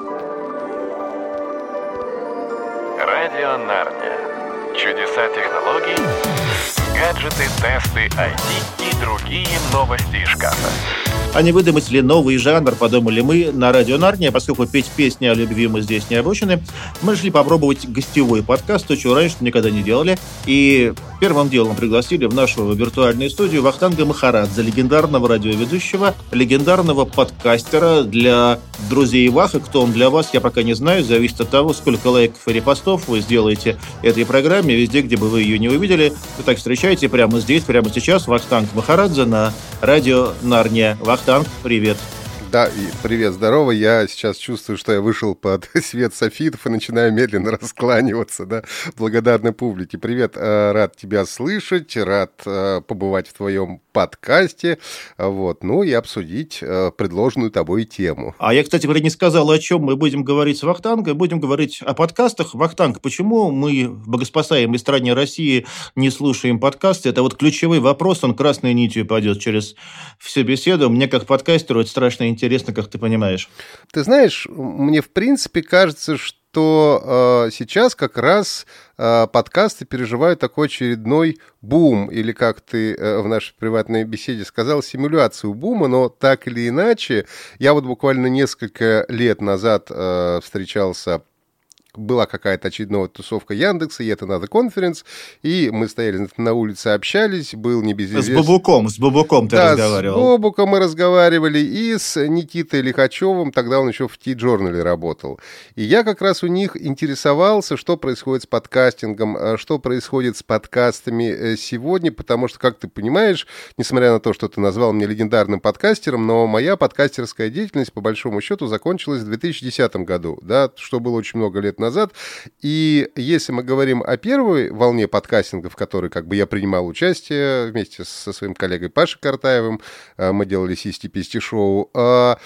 Радио Нарния. Чудеса технологий, гаджеты, тесты, IT и другие новости из шкафа. А не выдумать ли новый жанр, подумали мы на радио Нарния, поскольку петь песни о любви мы здесь не обучены. Мы решили попробовать гостевой подкаст, то, чего раньше никогда не делали. И первым делом пригласили в нашу виртуальную студию Вахтанга Махарадзе, легендарного радиоведущего, легендарного подкастера для друзей Ваха. Кто он для вас, я пока не знаю. Зависит от того, сколько лайков и репостов вы сделаете этой программе везде, где бы вы ее не увидели. Итак, встречайте прямо здесь, прямо сейчас Вахтанг Махарадзе на радио Нарния. Привет. Да, и привет, здорово. Я сейчас чувствую, что я вышел под свет софитов и начинаю медленно раскланиваться, да, благодарной публике. Привет, э, рад тебя слышать, рад э, побывать в твоем подкасте, вот, ну и обсудить э, предложенную тобой тему. А я, кстати говоря, не сказал, о чем мы будем говорить с Вахтангом. Будем говорить о подкастах. Вахтанг, почему мы в богоспасаемой стране России не слушаем подкасты? Это вот ключевой вопрос, он красной нитью пойдет через всю беседу. Мне как подкастеру это страшно интересно, как ты понимаешь. Ты знаешь, мне в принципе кажется, что что э, сейчас как раз э, подкасты переживают такой очередной бум, или как ты э, в нашей приватной беседе сказал, симуляцию бума, но так или иначе, я вот буквально несколько лет назад э, встречался была какая-то очередная тусовка Яндекса, и это надо конференц, и мы стояли на улице, общались, был небезызвестный... С Бабуком, с Бабуком ты да, разговаривал. с Бабуком мы разговаривали, и с Никитой Лихачевым, тогда он еще в T-журнале работал. И я как раз у них интересовался, что происходит с подкастингом, а что происходит с подкастами э, сегодня, потому что, как ты понимаешь, несмотря на то, что ты назвал меня легендарным подкастером, но моя подкастерская деятельность, по большому счету, закончилась в 2010 году, да, что было очень много лет назад. И если мы говорим о первой волне подкастинга, в которой как бы я принимал участие вместе со своим коллегой Пашей Картаевым, э, мы делали Систи-Писти шоу. Э,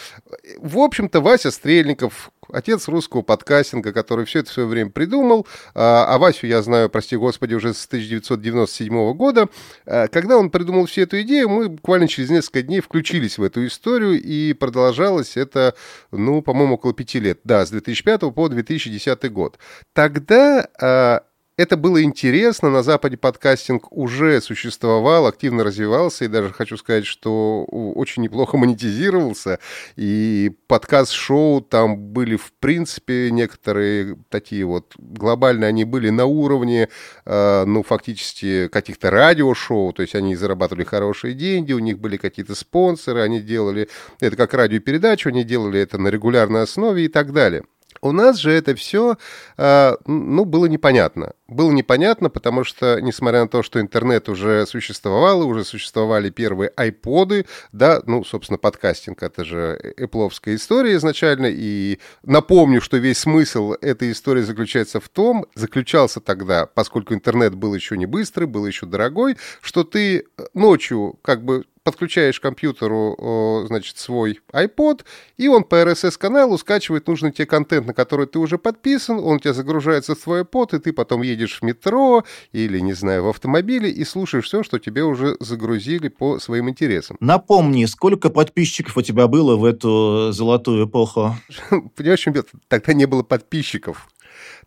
в общем-то, Вася Стрельников, отец русского подкастинга, который все это в свое время придумал, а, а Васю я знаю, прости господи, уже с 1997 года. Э, когда он придумал всю эту идею, мы буквально через несколько дней включились в эту историю, и продолжалось это, ну, по-моему, около пяти лет. Да, с 2005 по 2010 год. Тогда а, это было интересно, на Западе подкастинг уже существовал, активно развивался, и даже хочу сказать, что очень неплохо монетизировался, и подкаст-шоу там были, в принципе, некоторые такие вот глобальные, они были на уровне, э, ну, фактически каких-то радиошоу, то есть они зарабатывали хорошие деньги, у них были какие-то спонсоры, они делали это как радиопередачу, они делали это на регулярной основе и так далее. У нас же это все, а, ну, было непонятно. Было непонятно, потому что, несмотря на то, что интернет уже существовал, уже существовали первые айподы, да, ну, собственно, подкастинг — это же эпловская история изначально, и напомню, что весь смысл этой истории заключается в том, заключался тогда, поскольку интернет был еще не быстрый, был еще дорогой, что ты ночью как бы подключаешь к компьютеру, значит, свой iPod, и он по RSS-каналу скачивает нужный тебе контент, на который ты уже подписан, он у тебя загружается в твой iPod, и ты потом едешь в метро или, не знаю, в автомобиле и слушаешь все, что тебе уже загрузили по своим интересам. Напомни, сколько подписчиков у тебя было в эту золотую эпоху? Понимаешь, тогда не было подписчиков.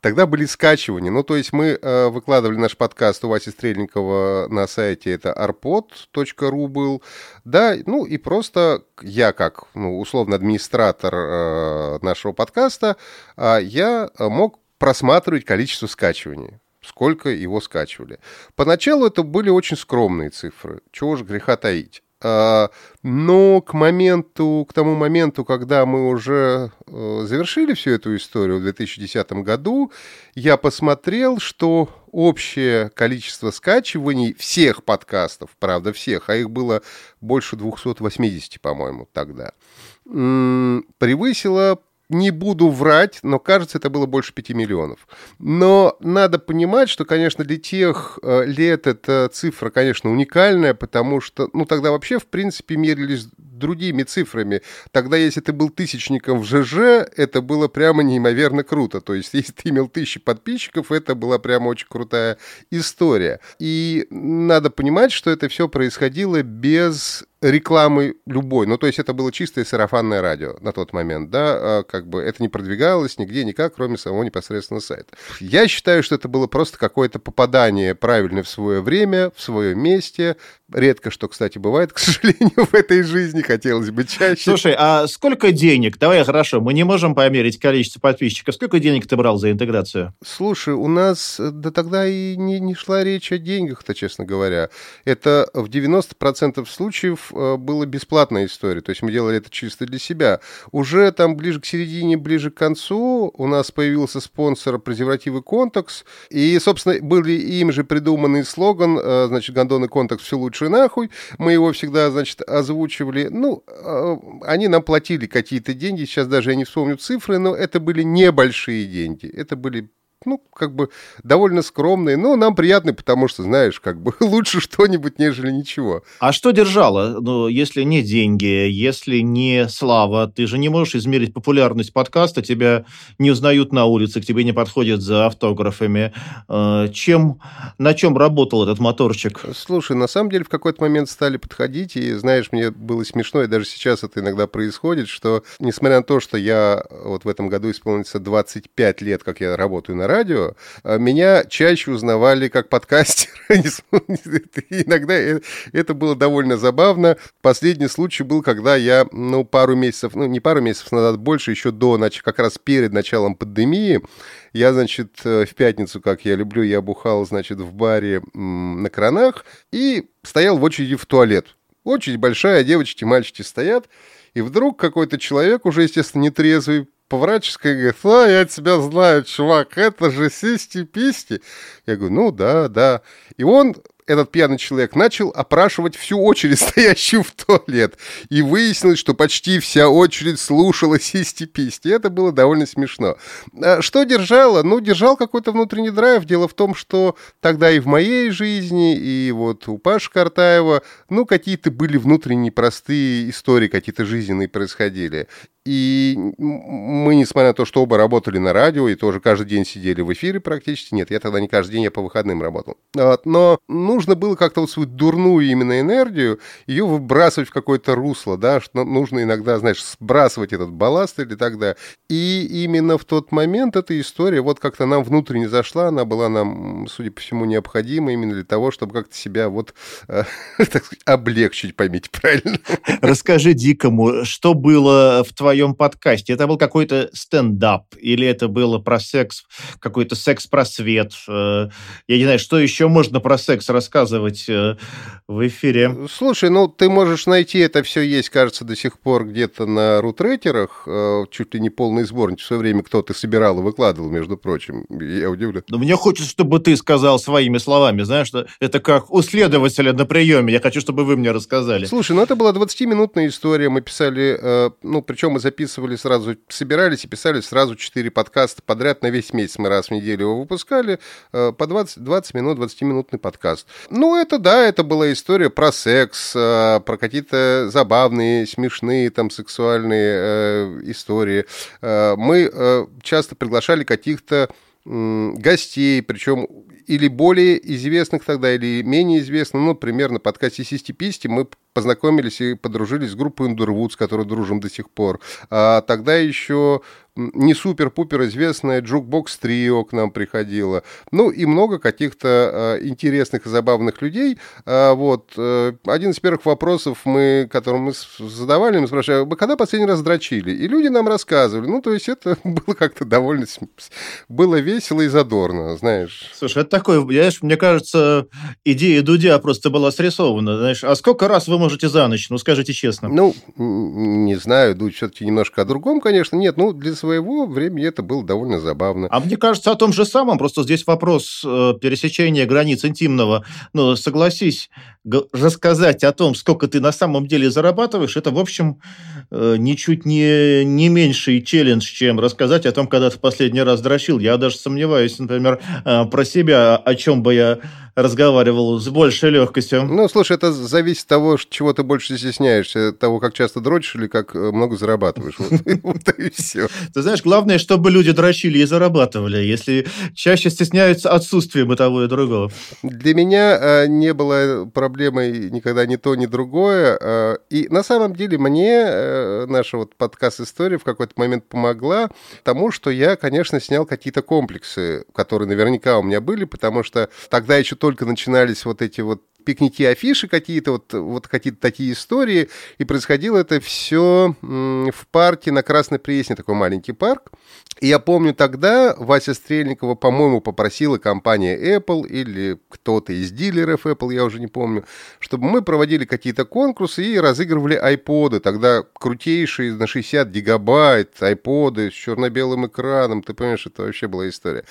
Тогда были скачивания. Ну, то есть мы э, выкладывали наш подкаст у Васи Стрельникова на сайте, это arpod.ru был, да, ну и просто я как, ну, условно, администратор э, нашего подкаста, э, я мог просматривать количество скачиваний сколько его скачивали. Поначалу это были очень скромные цифры, чего же греха таить. А, но к моменту, к тому моменту, когда мы уже э, завершили всю эту историю в 2010 году, я посмотрел, что общее количество скачиваний всех подкастов, правда всех, а их было больше 280, по-моему, тогда, превысило не буду врать, но кажется, это было больше 5 миллионов. Но надо понимать, что, конечно, для тех лет эта цифра, конечно, уникальная, потому что, ну, тогда вообще, в принципе, мерились другими цифрами. Тогда, если ты был тысячником в ЖЖ, это было прямо неимоверно круто. То есть, если ты имел тысячи подписчиков, это была прямо очень крутая история. И надо понимать, что это все происходило без рекламы любой. Ну, то есть это было чистое сарафанное радио на тот момент, да, а как бы это не продвигалось нигде никак, кроме самого непосредственно сайта. Я считаю, что это было просто какое-то попадание правильно в свое время, в свое месте. Редко что, кстати, бывает, к сожалению, в этой жизни, хотелось бы чаще. Слушай, а сколько денег? Давай, хорошо, мы не можем померить количество подписчиков. Сколько денег ты брал за интеграцию? Слушай, у нас да тогда и не, не шла речь о деньгах-то, честно говоря. Это в 90% случаев Э, была бесплатная история, то есть мы делали это чисто для себя. Уже там ближе к середине, ближе к концу у нас появился спонсор презервативы Контакс, и, собственно, были им же придуманный слоган, э, значит, Гондон Контакс все лучше нахуй, мы его всегда, значит, озвучивали. Ну, э, они нам платили какие-то деньги, сейчас даже я не вспомню цифры, но это были небольшие деньги, это были ну, как бы довольно скромные, но нам приятны, потому что, знаешь, как бы лучше что-нибудь, нежели ничего. А что держало? Ну, если не деньги, если не слава, ты же не можешь измерить популярность подкаста, тебя не узнают на улице, к тебе не подходят за автографами. Э, чем, на чем работал этот моторчик? Слушай, на самом деле в какой-то момент стали подходить, и, знаешь, мне было смешно, и даже сейчас это иногда происходит, что, несмотря на то, что я вот в этом году исполнится 25 лет, как я работаю на радио, а меня чаще узнавали как подкастер. Иногда это было довольно забавно. Последний случай был, когда я, ну, пару месяцев, ну, не пару месяцев назад, больше, еще до, как раз перед началом пандемии, я, значит, э, в пятницу, как я люблю, я бухал, значит, в баре на кранах и стоял в очереди в туалет. Очередь большая, девочки, мальчики стоят, и вдруг какой-то человек, уже, естественно, нетрезвый, поворачивается и говорит, а, я тебя знаю, чувак, это же Систи-Писти. Я говорю, ну да, да. И он этот пьяный человек начал опрашивать всю очередь, стоящую в туалет. И выяснилось, что почти вся очередь слушала систи-писти. Это было довольно смешно. А что держало? Ну, держал какой-то внутренний драйв. Дело в том, что тогда и в моей жизни, и вот у Паши Картаева, ну, какие-то были внутренние простые истории, какие-то жизненные происходили. И мы, несмотря на то, что оба работали на радио и тоже каждый день сидели в эфире практически, нет, я тогда не каждый день, я по выходным работал. Но нужно было как-то вот свою дурную именно энергию, ее выбрасывать в какое-то русло, да, что нужно иногда, знаешь, сбрасывать этот балласт или тогда. И именно в тот момент эта история вот как-то нам внутренне зашла, она была нам, судя по всему, необходима именно для того, чтобы как-то себя вот, э, так сказать, облегчить, поймите правильно. Расскажи Дикому, что было в твоем твоем подкасте? Это был какой-то стендап? Или это было про секс, какой-то секс-просвет? Э, я не знаю, что еще можно про секс рассказывать э, в эфире? Слушай, ну ты можешь найти, это все есть, кажется, до сих пор где-то на рутретерах, э, чуть ли не полный сборник. В свое время кто-то собирал и выкладывал, между прочим. Я удивлен. Но мне хочется, чтобы ты сказал своими словами, знаешь, что это как у следователя на приеме. Я хочу, чтобы вы мне рассказали. Слушай, ну это была 20-минутная история. Мы писали, ну, причем из записывали сразу, собирались и писали сразу 4 подкаста подряд на весь месяц. Мы раз в неделю его выпускали, э, по 20, 20 минут, 20-минутный подкаст. Ну, это да, это была история про секс, э, про какие-то забавные, смешные, там, сексуальные э, истории. Мы часто приглашали каких-то гостей, причем или более известных тогда, или менее известных. Ну, например, на подкасте «Систи Писти» мы познакомились и подружились с группой Underwood, с которой дружим до сих пор. А тогда еще не супер-пупер известная Jukebox Trio к нам приходила. Ну и много каких-то э, интересных и забавных людей. А, вот. Э, один из первых вопросов, мы, который мы задавали, мы спрашивали, вы когда последний раз дрочили? И люди нам рассказывали. Ну, то есть это было как-то довольно... Было весело и задорно, знаешь. Слушай, это такое, знаешь, мне кажется, идея Дудя просто была срисована. Знаешь, а сколько раз вы можете за ночь? Ну, скажите честно. Ну, не знаю, Дудь все-таки немножко о другом, конечно. Нет, ну, для своего времени это было довольно забавно. А мне кажется о том же самом, просто здесь вопрос э, пересечения границ интимного. Ну, согласись, рассказать о том, сколько ты на самом деле зарабатываешь, это, в общем, э, ничуть не, не меньший челлендж, чем рассказать о том, когда ты в последний раз дрочил. Я даже сомневаюсь, например, э, про себя, о чем бы я разговаривал с большей легкостью. Ну, слушай, это зависит от того, чего ты больше стесняешься, того, как часто дрочишь или как много зарабатываешь. Вот и все. Ты знаешь, главное, чтобы люди дрочили и зарабатывали, если чаще стесняются отсутствием и того, и другого. Для меня э, не было проблемой никогда ни то, ни другое. Э, и на самом деле мне наша вот подкаст-история в какой-то момент помогла тому, что я, конечно, снял какие-то комплексы, которые наверняка у меня были, потому что тогда еще только начинались вот эти вот пикники, афиши какие-то, вот, вот какие-то такие истории. И происходило это все в парке на Красной Пресне, такой маленький парк. И я помню тогда Вася Стрельникова, по-моему, попросила компания Apple или кто-то из дилеров Apple, я уже не помню, чтобы мы проводили какие-то конкурсы и разыгрывали айподы. Тогда крутейшие на 60 гигабайт айподы с черно-белым экраном. Ты понимаешь, это вообще была история.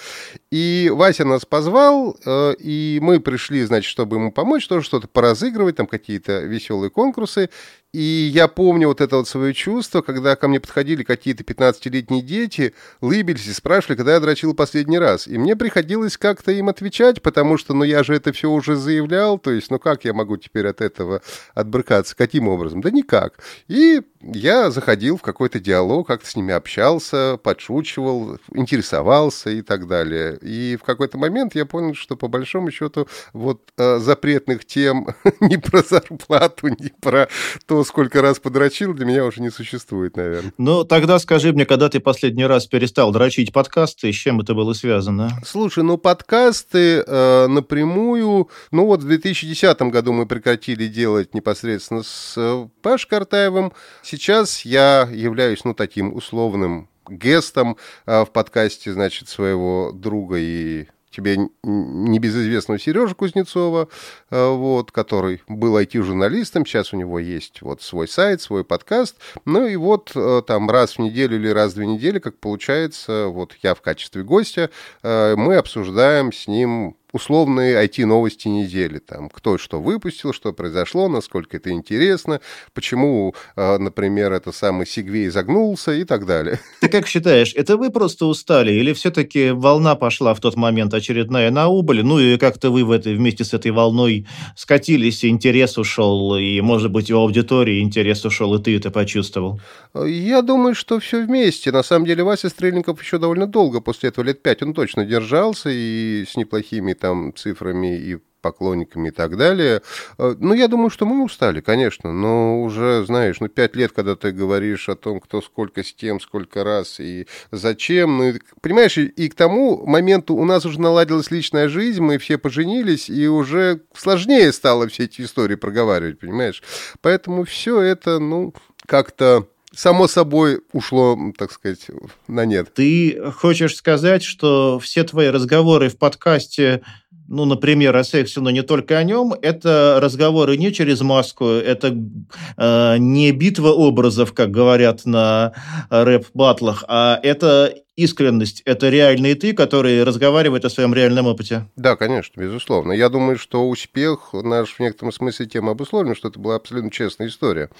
И Вася нас позвал, э, и мы пришли, значит, чтобы ему помочь, тоже что-то поразыгрывать, там какие-то веселые конкурсы. И я помню вот это вот свое чувство, когда ко мне подходили какие-то 15-летние дети, лыбились и спрашивали, когда я дрочил последний раз. И мне приходилось как-то им отвечать, потому что, ну, я же это все уже заявлял, то есть, ну, как я могу теперь от этого отбрыкаться? Каким образом? Да никак. И я заходил в какой-то диалог, как-то с ними общался, подшучивал, интересовался и так далее. И в какой-то момент я понял, что по большому счету вот э, запретных тем ни про зарплату, ни про то, сколько раз подрочил, для меня уже не существует, наверное. Ну, тогда скажи мне, когда ты последний раз перестал дрочить подкасты, с чем это было связано? Слушай, ну, подкасты э, напрямую... Ну, вот в 2010 году мы прекратили делать непосредственно с э, Паш Картаевым. Сейчас я являюсь, ну, таким условным гестом э, в подкасте, значит, своего друга и тебе небезызвестного Сережа Кузнецова, э, вот, который был IT-журналистом, сейчас у него есть вот свой сайт, свой подкаст, ну и вот э, там раз в неделю или раз в две недели, как получается, вот я в качестве гостя, э, мы обсуждаем с ним условные IT-новости недели. Там, кто что выпустил, что произошло, насколько это интересно, почему, а, например, это самый Сигвей загнулся и так далее. Ты как считаешь, это вы просто устали или все-таки волна пошла в тот момент очередная на убыль? Ну и как-то вы в этой, вместе с этой волной скатились, и интерес ушел, и, может быть, у аудитории интерес ушел, и ты это почувствовал? Я думаю, что все вместе. На самом деле Вася Стрельников еще довольно долго после этого, лет пять, он точно держался и с неплохими там цифрами и поклонниками и так далее. Э, ну, я думаю, что мы устали, конечно, но уже, знаешь, ну, пять лет, когда ты говоришь о том, кто сколько с тем, сколько раз и зачем, ну, понимаешь, и к тому моменту у нас уже наладилась личная жизнь, мы все поженились, и уже сложнее стало все эти истории проговаривать, понимаешь? Поэтому все это, ну, как-то само собой ушло, так сказать, на нет. Ты хочешь сказать, что все твои разговоры в подкасте ну, например, о сексе, но не только о нем, это разговоры не через маску, это э, не битва образов, как говорят на рэп-батлах, а это искренность, это реальный ты, который разговаривает о своем реальном опыте. Да, конечно, безусловно. Я думаю, что успех наш в некотором смысле тем обусловлен, что это была абсолютно честная история.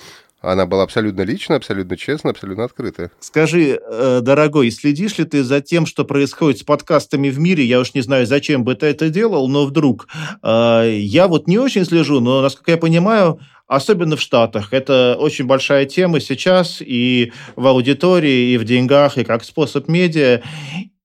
Она была абсолютно личная, абсолютно честная, абсолютно открытая. Скажи, э, дорогой, следишь ли ты за тем, что происходит с подкастами в мире? Я уж не знаю, зачем бы ты это делал, но вдруг. Э, я вот не очень слежу, но, насколько я понимаю, особенно в Штатах. Это очень большая тема сейчас и в аудитории, и в деньгах, и как способ медиа.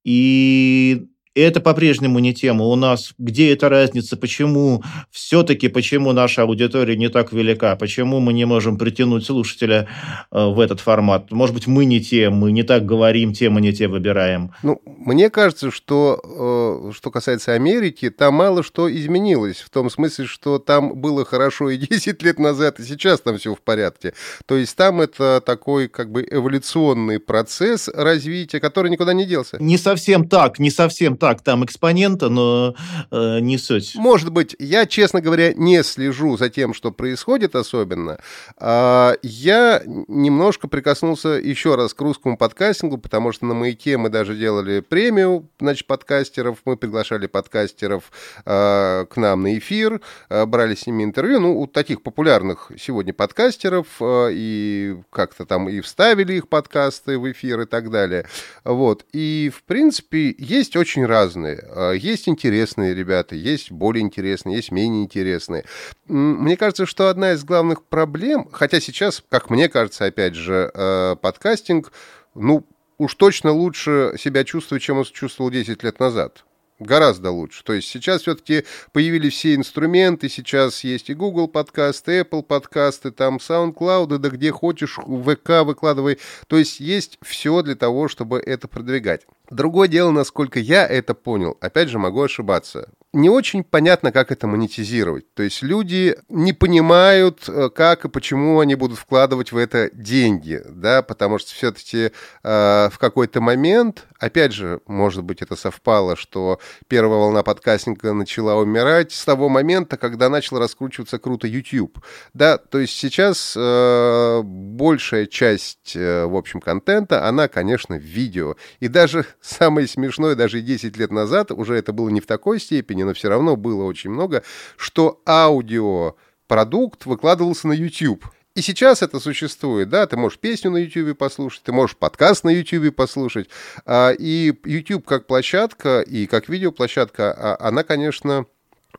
И и это по-прежнему не тема. У нас где эта разница? Почему все-таки, почему наша аудитория не так велика? Почему мы не можем притянуть слушателя э, в этот формат? Может быть, мы не те, мы не так говорим, темы не те выбираем. Ну, мне кажется, что, э, что касается Америки, там мало что изменилось. В том смысле, что там было хорошо и 10 лет назад, и сейчас там все в порядке. То есть там это такой как бы эволюционный процесс развития, который никуда не делся. Не совсем так, не совсем так, там экспонента, но э, не суть. Может быть, я, честно говоря, не слежу за тем, что происходит особенно. А, я немножко прикоснулся еще раз к русскому подкастингу, потому что на «Маяке» мы даже делали премию, значит, подкастеров, мы приглашали подкастеров а, к нам на эфир, а, брали с ними интервью, ну, у таких популярных сегодня подкастеров, а, и как-то там и вставили их подкасты в эфир и так далее. Вот. И, в принципе, есть очень разные. А, есть интересные ребята, есть более интересные, есть менее интересные. Мне кажется, что одна из главных проблем, хотя сейчас, как мне кажется, опять же, а, подкастинг, ну, уж точно лучше себя чувствует, чем он чувствовал 10 лет назад гораздо лучше. То есть сейчас все-таки появились все инструменты, сейчас есть и Google подкасты, Apple подкасты, там SoundCloud, да где хочешь, ВК выкладывай. То есть есть все для того, чтобы это продвигать. Другое дело, насколько я это понял, опять же, могу ошибаться. Не очень понятно, как это монетизировать. То есть люди не понимают, э, как и почему они будут вкладывать в это деньги, да, потому что все-таки э, в какой-то момент, опять же, может быть, это совпало, что первая волна подкастинга начала умирать с того момента, когда начал раскручиваться круто YouTube, да, то есть сейчас э, большая часть, э, в общем, контента, она, конечно, видео, и даже самое смешное, даже 10 лет назад, уже это было не в такой степени, но все равно было очень много, что аудиопродукт выкладывался на YouTube. И сейчас это существует, да, ты можешь песню на YouTube послушать, ты можешь подкаст на YouTube послушать, а, и YouTube как площадка и как видеоплощадка, а, она, конечно,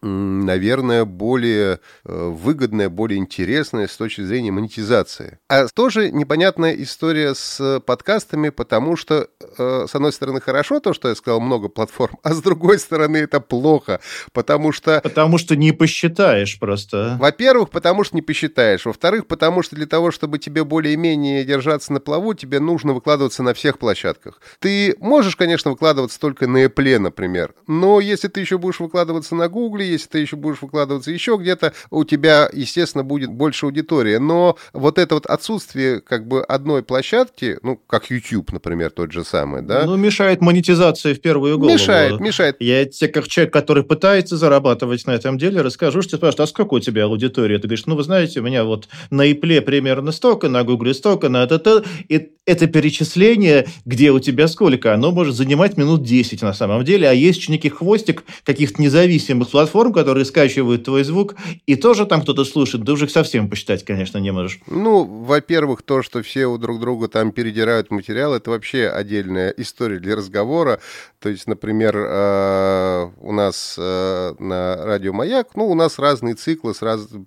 наверное, более э, выгодная, более интересная с точки зрения монетизации. А тоже непонятная история с подкастами, потому что, э, с одной стороны, хорошо то, что я сказал, много платформ, а с другой стороны, это плохо, потому что... Потому что не посчитаешь просто. Во-первых, потому что не посчитаешь. Во-вторых, потому что для того, чтобы тебе более-менее держаться на плаву, тебе нужно выкладываться на всех площадках. Ты можешь, конечно, выкладываться только на Apple, например, но если ты еще будешь выкладываться на Google, если ты еще будешь выкладываться еще где-то, у тебя, естественно, будет больше аудитории. Но вот это вот отсутствие как бы одной площадки, ну, как YouTube, например, тот же самый, да? Ну, мешает монетизации в первую голову. Мешает, мешает. Я тебе, как человек, который пытается зарабатывать на этом деле, расскажу, что ты спрашивают, а сколько у тебя аудитория? Ты говоришь, ну, вы знаете, у меня вот на Ипле примерно столько, на Гугле столько, на это, и это перечисление, где у тебя сколько, оно может занимать минут 10 на самом деле, а есть еще некий хвостик каких-то независимых платформ, которые скачивают твой звук, и тоже там кто-то слушает, ты уже их совсем посчитать, конечно, не можешь. Ну, во-первых, то, что все у друг друга там передирают материал, это вообще отдельная история для разговора. То есть, например, э, у нас э, на радио «Маяк», ну, у нас разные циклы,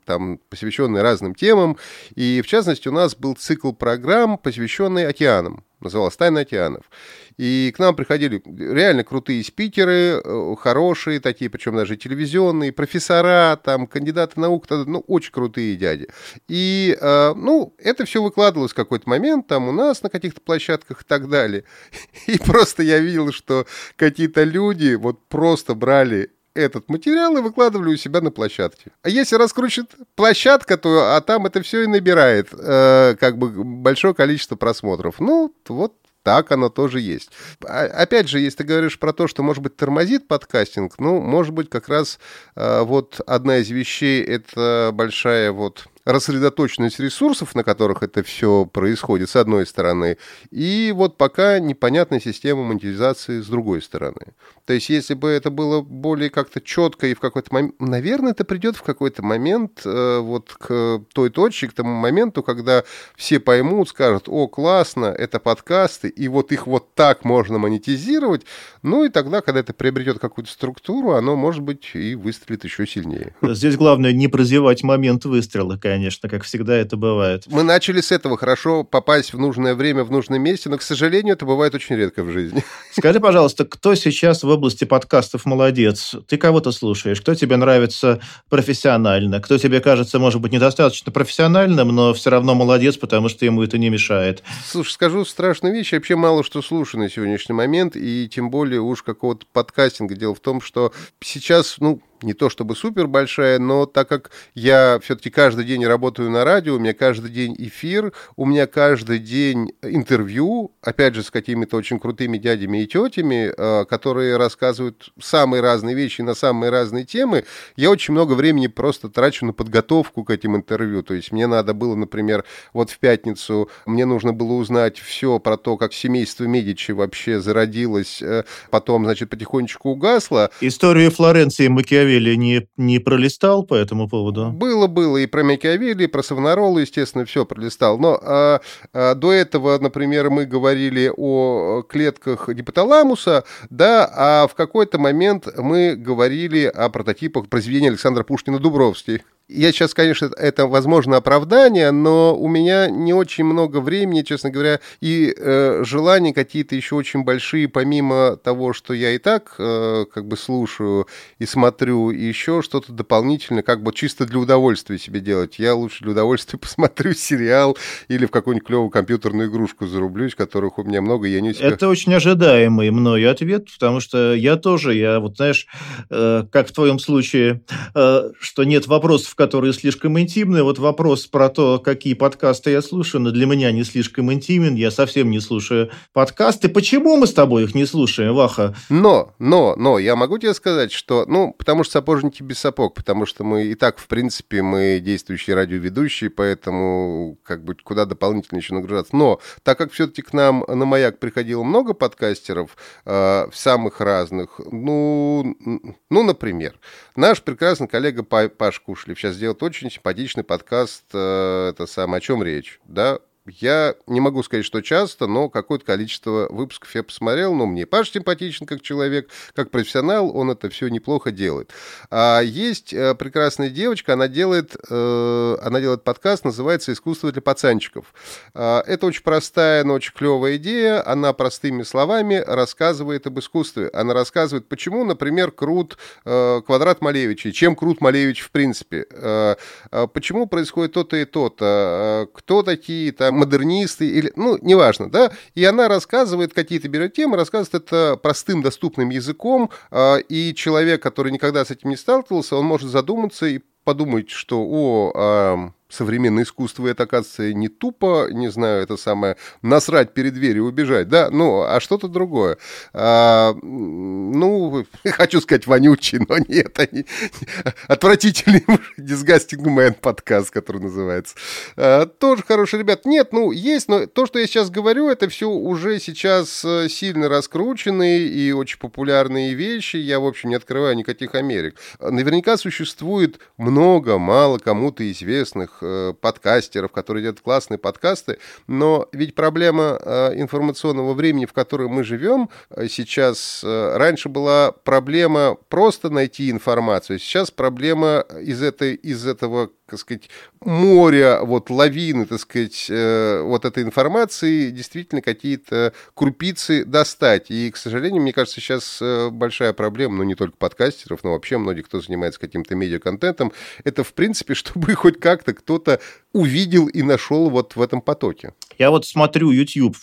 там, посвященные разным темам, и, в частности, у нас был цикл программ, посвященный океанам, называлась «Тайна океанов». И к нам приходили реально крутые спикеры, э, хорошие такие, причем даже телевизионные, профессора, там, кандидаты наук, ну, очень крутые дяди. И, э, ну, это все выкладывалось в какой-то момент, там, у нас на каких-то площадках и так далее. И просто я видел, что какие-то люди вот просто брали этот материал и выкладывали у себя на площадке. А если раскручит площадка, то а там это все и набирает э, как бы большое количество просмотров. Ну, вот так оно тоже есть. А, опять же, если ты говоришь про то, что, может быть, тормозит подкастинг, ну, может быть, как раз э, вот одна из вещей — это большая вот рассредоточенность ресурсов, на которых это все происходит, с одной стороны, и вот пока непонятная система монетизации с другой стороны. То есть, если бы это было более как-то четко и в какой-то момент, наверное, это придет в какой-то момент э, вот к той точке, к тому моменту, когда все поймут, скажут, о, классно, это подкасты, и вот их вот так можно монетизировать, ну и тогда, когда это приобретет какую-то структуру, оно, может быть, и выстрелит еще сильнее. Здесь главное не прозевать момент выстрела, конечно конечно, как всегда это бывает. Мы начали с этого хорошо попасть в нужное время, в нужном месте, но, к сожалению, это бывает очень редко в жизни. Скажи, пожалуйста, кто сейчас в области подкастов молодец? Ты кого-то слушаешь? Кто тебе нравится профессионально? Кто тебе кажется, может быть, недостаточно профессиональным, но все равно молодец, потому что ему это не мешает? Слушай, скажу страшную вещь. Я вообще мало что слушаю на сегодняшний момент, и тем более уж какого-то подкастинга. Дело в том, что сейчас, ну, не то чтобы супер большая, но так как я все-таки каждый день работаю на радио, у меня каждый день эфир, у меня каждый день интервью, опять же, с какими-то очень крутыми дядями и тетями, э, которые рассказывают самые разные вещи на самые разные темы, я очень много времени просто трачу на подготовку к этим интервью. То есть мне надо было, например, вот в пятницу, мне нужно было узнать все про то, как семейство Медичи вообще зародилось, э, потом, значит, потихонечку угасло. Историю Флоренции Макиавелли не, не пролистал по этому поводу? Было, было. И про Макиавелли, и про Савонаролу, естественно, все пролистал. Но а, а, до этого, например, мы говорили о клетках гипоталамуса, да, а в какой-то момент мы говорили о прототипах произведения Александра Пушкина «Дубровский». Я сейчас, конечно, это, возможно, оправдание, но у меня не очень много времени, честно говоря, и э, желания какие-то еще очень большие, помимо того, что я и так э, как бы слушаю и смотрю, и еще что-то дополнительное, как бы чисто для удовольствия себе делать. Я лучше для удовольствия посмотрю сериал или в какую-нибудь клевую компьютерную игрушку зарублюсь, которых у меня много, я не себя... Это очень ожидаемый мной ответ, потому что я тоже, я вот, знаешь, э, как в твоем случае, э, что нет вопросов которые слишком интимные. Вот вопрос про то, какие подкасты я слушаю, но для меня не слишком интимен. Я совсем не слушаю подкасты. Почему мы с тобой их не слушаем, Ваха? Но, но, но, я могу тебе сказать, что, ну, потому что сапожники без сапог, потому что мы и так, в принципе, мы действующие радиоведущие, поэтому как бы куда дополнительно еще нагружаться. Но так как все-таки к нам на «Маяк» приходило много подкастеров, э, самых разных, ну, ну, например, наш прекрасный коллега Паш Кушлев сейчас сделает очень симпатичный подкаст, э, это самое, о чем речь, да, я не могу сказать, что часто, но какое-то количество выпусков я посмотрел. Но мне Паш симпатичен как человек, как профессионал, он это все неплохо делает. А есть э, прекрасная девочка, она делает, э, она делает подкаст, называется «Искусство для пацанчиков». А, это очень простая, но очень клевая идея. Она простыми словами рассказывает об искусстве. Она рассказывает, почему, например, крут э, квадрат Малевича, чем крут Малевич в принципе. Почему происходит то-то и то-то. Кто такие там модернисты, или, ну, неважно, да, и она рассказывает какие-то берет темы, рассказывает это простым, доступным языком, э, и человек, который никогда с этим не сталкивался, он может задуматься и подумать, что, о, современное искусство, это, оказывается, не тупо, не знаю, это самое, насрать перед дверью, убежать, да, ну, а что-то другое. А, ну, хочу сказать вонючий, но нет, они отвратительный Disgusting Man подкаст, который называется. А, тоже хороший, ребят. Нет, ну, есть, но то, что я сейчас говорю, это все уже сейчас э, сильно раскрученные и очень популярные вещи. Я, в общем, не открываю никаких Америк. Наверняка существует много, мало кому-то известных Э, подкастеров, которые делают классные подкасты, но ведь проблема э, информационного времени, в котором мы живем э, сейчас, раньше была проблема просто найти информацию, сейчас проблема из, этой, из этого так сказать, моря, вот лавины, так сказать, э, вот этой информации действительно какие-то крупицы достать. И, к сожалению, мне кажется, сейчас э, большая проблема, ну, не только подкастеров, но вообще многих, кто занимается каким-то медиаконтентом, это, в принципе, чтобы хоть как-то кто-то увидел и нашел вот в этом потоке. Я вот смотрю YouTube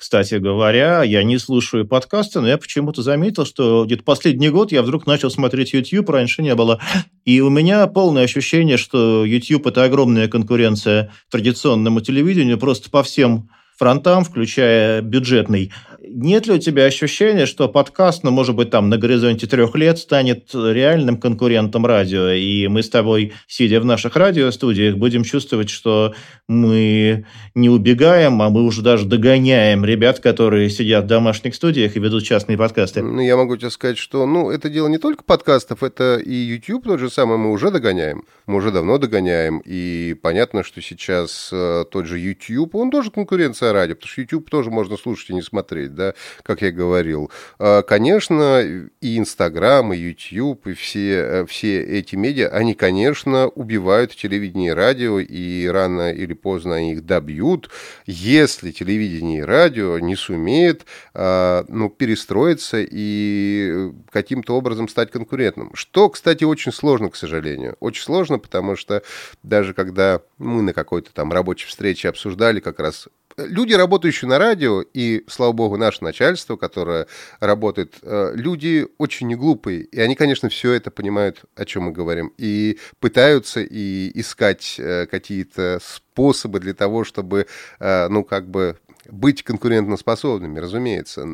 кстати говоря, я не слушаю подкасты, но я почему-то заметил, что где-то последний год я вдруг начал смотреть YouTube, раньше не было. И у меня полное ощущение, что YouTube – это огромная конкуренция традиционному телевидению просто по всем фронтам, включая бюджетный. Нет ли у тебя ощущения, что подкаст, ну, может быть, там на горизонте трех лет станет реальным конкурентом радио, и мы с тобой, сидя в наших радиостудиях, будем чувствовать, что мы не убегаем, а мы уже даже догоняем ребят, которые сидят в домашних студиях и ведут частные подкасты? Ну, я могу тебе сказать, что, ну, это дело не только подкастов, это и YouTube тот же самый мы уже догоняем. Мы уже давно догоняем, и понятно, что сейчас э, тот же YouTube, он тоже конкуренция радио, потому что YouTube тоже можно слушать и не смотреть, да, как я говорил. А, конечно, и Инстаграм, и YouTube, и все, э, все эти медиа, они, конечно, убивают телевидение и радио, и рано или поздно они их добьют, если телевидение и радио не сумеет а, ну, перестроиться и каким-то образом стать конкурентным. Что, кстати, очень сложно, к сожалению. Очень сложно, потому что даже когда мы на какой-то там рабочей встрече обсуждали как раз люди, работающие на радио, и, слава богу, наше начальство, которое работает, э, люди очень не глупые. И они, конечно, все это понимают, о чем мы говорим. И пытаются и искать э, какие-то способы для того, чтобы, э, ну, как бы быть конкурентоспособными, разумеется.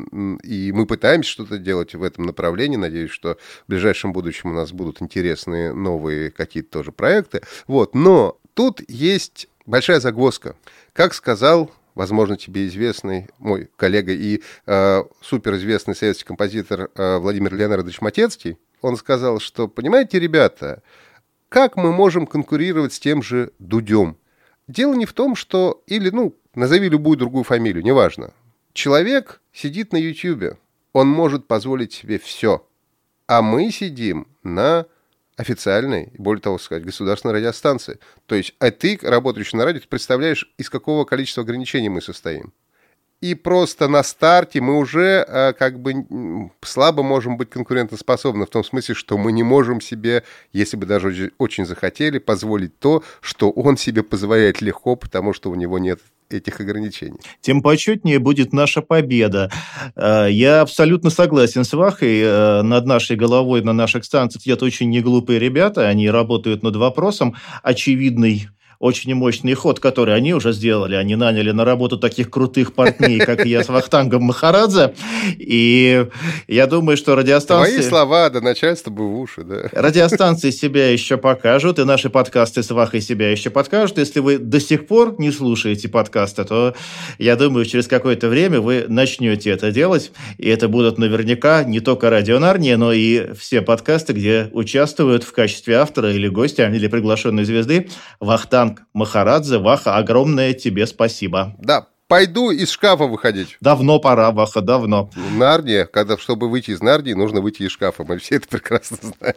И мы пытаемся что-то делать в этом направлении. Надеюсь, что в ближайшем будущем у нас будут интересные новые какие-то тоже проекты. Вот. Но тут есть большая загвоздка. Как сказал возможно, тебе известный мой коллега и э, суперизвестный советский композитор э, Владимир Леонардович Матецкий, он сказал, что, понимаете, ребята, как мы можем конкурировать с тем же Дудем? Дело не в том, что... Или, ну, назови любую другую фамилию, неважно. Человек сидит на Ютьюбе. Он может позволить себе все. А мы сидим на официальной, более того сказать, государственной радиостанции. То есть, а ты, работающий на радио, ты представляешь, из какого количества ограничений мы состоим. И просто на старте мы уже э, как бы слабо можем быть конкурентоспособны в том смысле, что мы не можем себе, если бы даже очень захотели, позволить то, что он себе позволяет легко, потому что у него нет этих ограничений. Тем почетнее будет наша победа. Э, я абсолютно согласен с Вахой. Э, над нашей головой, на наших станциях сидят очень неглупые ребята. Они работают над вопросом очевидной очень мощный ход, который они уже сделали. Они наняли на работу таких крутых партней, как я с Вахтангом Махарадзе. И я думаю, что радиостанции... Твои слова до начальства бы в уши, да. Радиостанции себя еще покажут, и наши подкасты с Вахой себя еще подкажут. Если вы до сих пор не слушаете подкасты, то я думаю, через какое-то время вы начнете это делать. И это будут наверняка не только Радио Нарния, но и все подкасты, где участвуют в качестве автора или гостя, или приглашенной звезды Вахтанг Франк Махарадзе. Ваха, огромное тебе спасибо. Да, пойду из шкафа выходить. Давно пора, Ваха, давно. Нарния, когда, чтобы выйти из Нарнии, нужно выйти из шкафа. Мы все это прекрасно знаем.